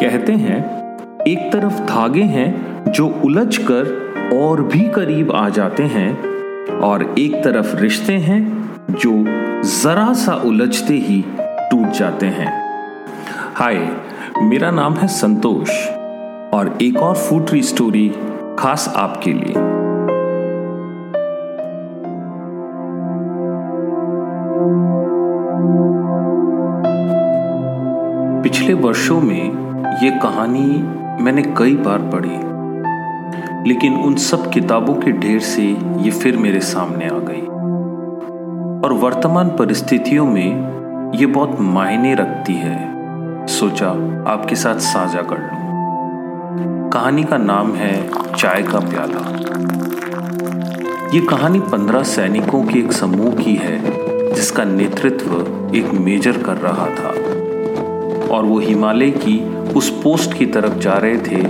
कहते हैं, एक तरफ़ धागे हैं जो उलझ कर और भी करीब आ जाते हैं, और एक तरफ़ रिश्ते हैं जो जरा सा उलझते ही टूट जाते हैं। हाय, मेरा नाम है संतोष, और एक और फूटरी स्टोरी खास आपके लिए। पिछले वर्षों में ये कहानी मैंने कई बार पढ़ी, लेकिन उन सब किताबों के ढेर से ये फिर मेरे सामने आ गई। और वर्तमान परिस्थितियों में ये बहुत मायने रखती है। सोचा आपके साथ साझा कर लूँ। कहानी का नाम है चाय का प्याला। ये कहानी पंद्रह सैनिकों के एक समूह की है, जिसका नेतृत्व एक मेजर कर रहा था। और वो हिमालय की उस पोस्ट की तरफ़ जा रहे थे,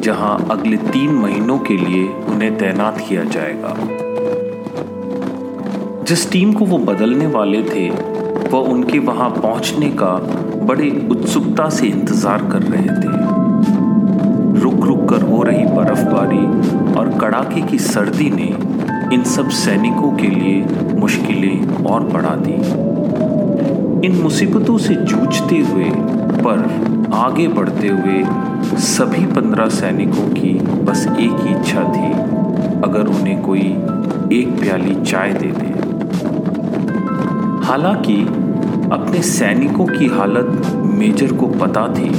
जहाँ अगले तीन महीनों के लिए उन्हें तैनात किया जाएगा। जिस टीम को वो बदलने वाले थे, वह उनके वहाँ पहुँचने का बड़े उत्सुकता से इंतज़ार कर रहे थे। रुक रुक कर हो रही बर्फबारी और कड़ाके की सर्दी ने इन सब सैनिकों के लिए मुश्किलें और बढ़ा दी। इन मुसीबतों से जूझते हुए पर आगे बढ़ते हुए सभी पंद्रह सैनिकों की बस एक ही इच्छा थी, अगर उन्हें कोई एक प्याली चाय दे दे। हालाँकि, अपने सैनिकों की हालत मेजर को पता थी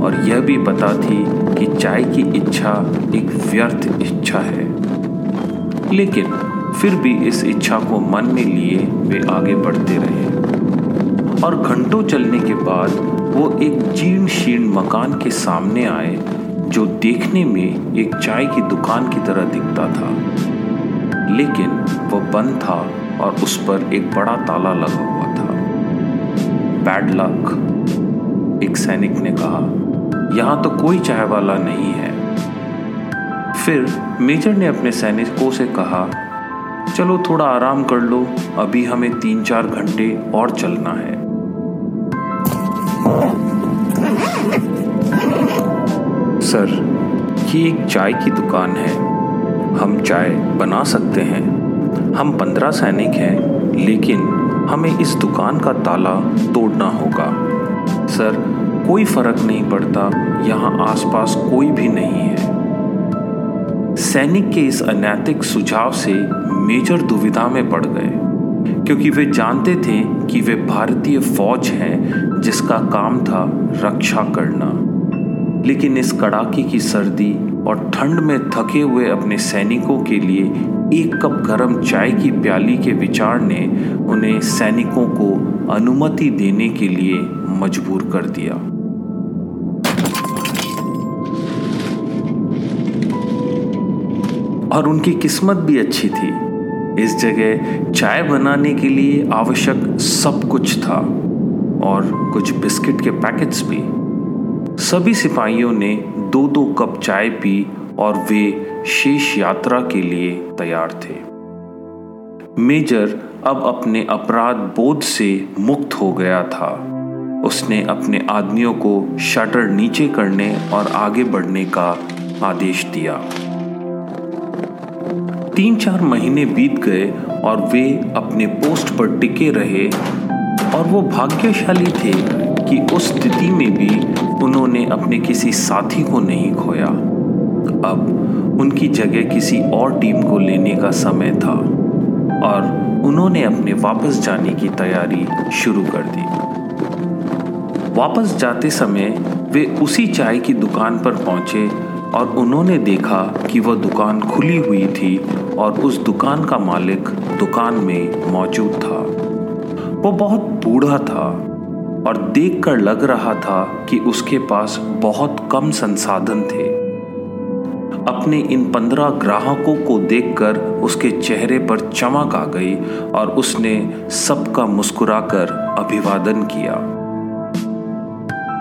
और यह भी पता थी कि चाय की इच्छा एक व्यर्थ इच्छा है। लेकिन फिर भी इस इच्छा को मन में लिए वे आगे बढ़ते रहे। और घंटों चलने के बाद वो एक जीर्ण शीर्ण मकान के सामने आए, जो देखने में एक चाय की दुकान की तरह दिखता था। लेकिन वह बंद था और उस पर एक बड़ा ताला लगा हुआ था। बैड लक एक सैनिक ने कहा। यहाँ तो कोई चाय वाला नहीं है। फिर मेजर ने अपने सैनिकों से कहा, चलो थोड़ा आराम कर लो, अभी हमें तीन चार घंटे और चलना है। सर, ये एक चाय की दुकान है। हम चाय बना सकते हैं। हम पंद्रह सैनिक हैं, लेकिन हमें इस दुकान का ताला तोड़ना होगा। सर, कोई फ़र्क नहीं पड़ता, यहाँ आसपास कोई भी नहीं है। सैनिक के इस अनैतिक सुझाव से मेजर दुविधा में पड़ गए। क्योंकि वे जानते थे कि वे भारतीय फौज हैं, जिसका काम था रक्षा करना। लेकिन इस कड़ाके की सर्दी और ठंड में थके हुए अपने सैनिकों के लिए एक कप गर्म चाय की प्याली के विचार ने उन्हें सैनिकों को अनुमति देने के लिए मजबूर कर दिया। और उनकी किस्मत भी अच्छी थी। इस जगह चाय बनाने के लिए आवश्यक सब कुछ था और कुछ बिस्किट के पैकेट्स भी। सभी सिपाहियों ने दो दो कप चाय पी और वे शेष यात्रा के लिए तैयार थे। मेजर अब अपने अपराध बोध से मुक्त हो गया था। उसने अपने आदमियों को शटर नीचे करने और आगे बढ़ने का आदेश दिया। तीन चार महीने बीत गए और वे अपने पोस्ट पर टिके रहे और वो भाग्यशाली थे कि उस स्थिति में भी उन्होंने अपने किसी साथी को नहीं खोया। अब उनकी जगह किसी और टीम को लेने का समय था और उन्होंने अपने वापस जाने की तैयारी शुरू कर दी। वापस जाते समय वे उसी चाय की दुकान पर पहुँचे और उन्होंने देखा कि वह दुकान खुली हुई थी और उस दुकान का मालिक दुकान में मौजूद था। वो बहुत बूढ़ा था और देखकर लग रहा था कि उसके पास बहुत कम संसाधन थे। अपने इन पंद्रह ग्राहकों को देखकर उसके चेहरे पर चमक आ गई और उसने सबका मुस्कुराकर अभिवादन किया।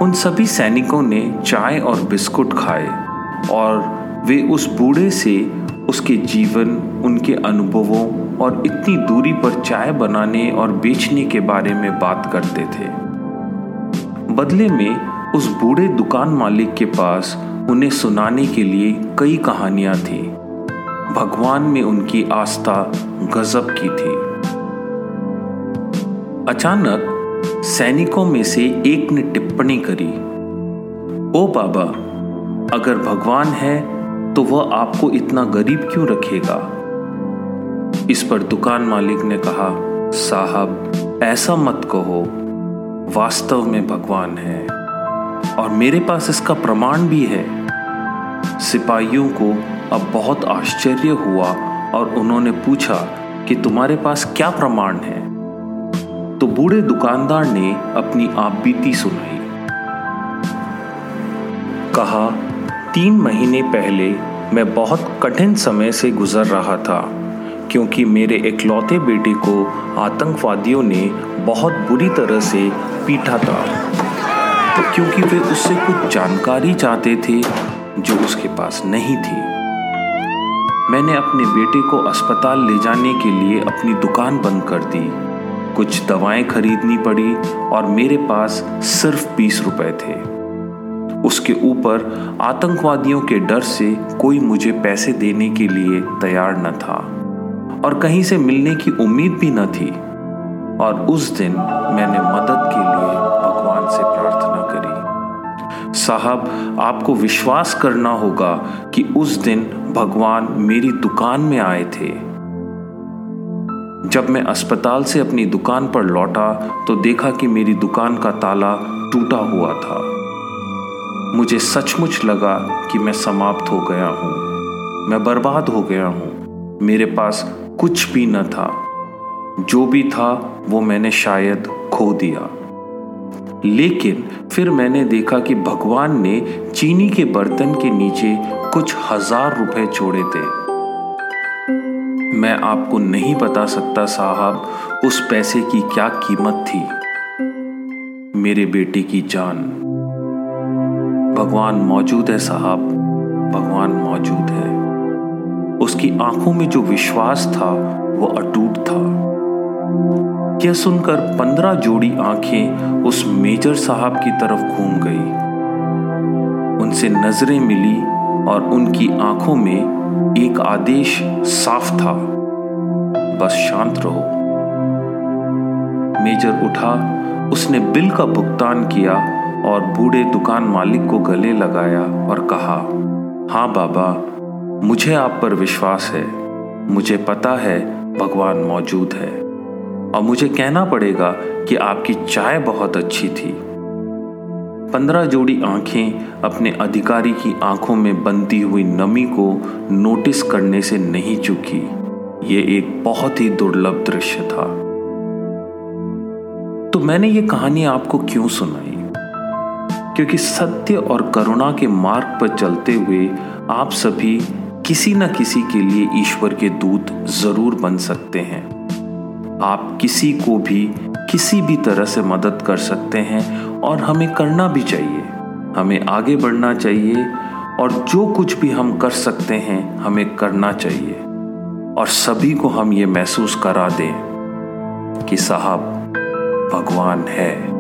उन सभी सैनिकों ने चाय और बिस्कुट खाए। और वे उस बूढ़े से उसके जीवन, उनके अनुभवों और इतनी दूरी पर चाय बनाने और बेचने के बारे में बात करते थे। बदले में उस बूढ़े दुकान मालिक के पास उन्हें सुनाने के लिए कई कहानियाँ थी। भगवान में उनकी आस्था गजब की थी। अचानक सैनिकों में से एक ने टिप्पणी करी, ओ बाबा अगर भगवान है तो वह आपको इतना गरीब क्यों रखेगा? इस पर दुकान मालिक ने कहा, साहब, ऐसा मत कहो, वास्तव में भगवान है, और मेरे पास इसका प्रमाण भी है। सिपाहियों को अब बहुत आश्चर्य हुआ, और उन्होंने पूछा कि तुम्हारे पास क्या प्रमाण है? तो बूढ़े दुकानदार ने अपनी आप बीती सुनाई। कहा तीन महीने पहले मैं बहुत कठिन समय से गुजर रहा था, क्योंकि मेरे इकलौते बेटे को आतंकवादियों ने बहुत बुरी तरह से पीटा था। तो क्योंकि वे उससे कुछ जानकारी चाहते थे जो उसके पास नहीं थी। मैंने अपने बेटे को अस्पताल ले जाने के लिए अपनी दुकान बंद कर दी। कुछ दवाएँ खरीदनी पड़ी और मेरे पास सिर्फ़ बीस रुपए थे। उसके ऊपर आतंकवादियों के डर से कोई मुझे पैसे देने के लिए तैयार न था और कहीं से मिलने की उम्मीद भी न थी। और उस दिन मैंने मदद के लिए भगवान से प्रार्थना करी। साहब, आपको विश्वास करना होगा कि उस दिन भगवान मेरी दुकान में आए थे। जब मैं अस्पताल से अपनी दुकान पर लौटा तो देखा कि मेरी दुकान का ताला टूटा हुआ था। मुझे सचमुच लगा कि मैं समाप्त हो गया हूँ। मैं बर्बाद हो गया हूँ। मेरे पास कुछ भी न था। जो भी था, वो मैंने शायद खो दिया। लेकिन फिर मैंने देखा कि भगवान ने चीनी के बर्तन के नीचे कुछ हज़ार रुपए छोड़े थे। मैं आपको नहीं बता सकता साहब, उस पैसे की क्या कीमत थी। मेरे बेटे की जान। भगवान मौजूद है साहब। भगवान मौजूद है। उसकी आँखों में जो विश्वास था, वो अटूट था। यह सुनकर पंद्रह जोड़ी आँखें उस मेजर साहब की तरफ़ घूम गई। उनसे नज़रें मिली और उनकी आँखों में एक आदेश साफ़ था। बस शांत रहो। मेजर उठा, उसने बिल का भुगतान किया और बूढ़े दुकान मालिक को गले लगाया और कहा हाँ बाबा, मुझे आप पर विश्वास है। मुझे पता है भगवान मौजूद है। और मुझे कहना पड़ेगा कि आपकी चाय बहुत अच्छी थी। पंद्रह जोड़ी आँखें अपने अधिकारी की आँखों में बनती हुई नमी को नोटिस करने से नहीं चुकी। ये एक बहुत ही दुर्लभ दृश्य था। तो मैंने ये कहानी आपको क्यों सुनाई? क्योंकि सत्य और करुणा के मार्ग पर चलते हुए आप सभी किसी न किसी के लिए ईश्वर के दूत ज़रूर बन सकते हैं। आप किसी को भी किसी भी तरह से मदद कर सकते हैं और हमें करना भी चाहिए। हमें आगे बढ़ना चाहिए और जो कुछ भी हम कर सकते हैं, हमें करना चाहिए। और सभी को हम ये महसूस करा दें कि साहब, भगवान है।